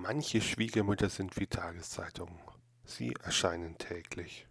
Manche Schwiegermütter sind wie Tageszeitungen. Sie erscheinen täglich.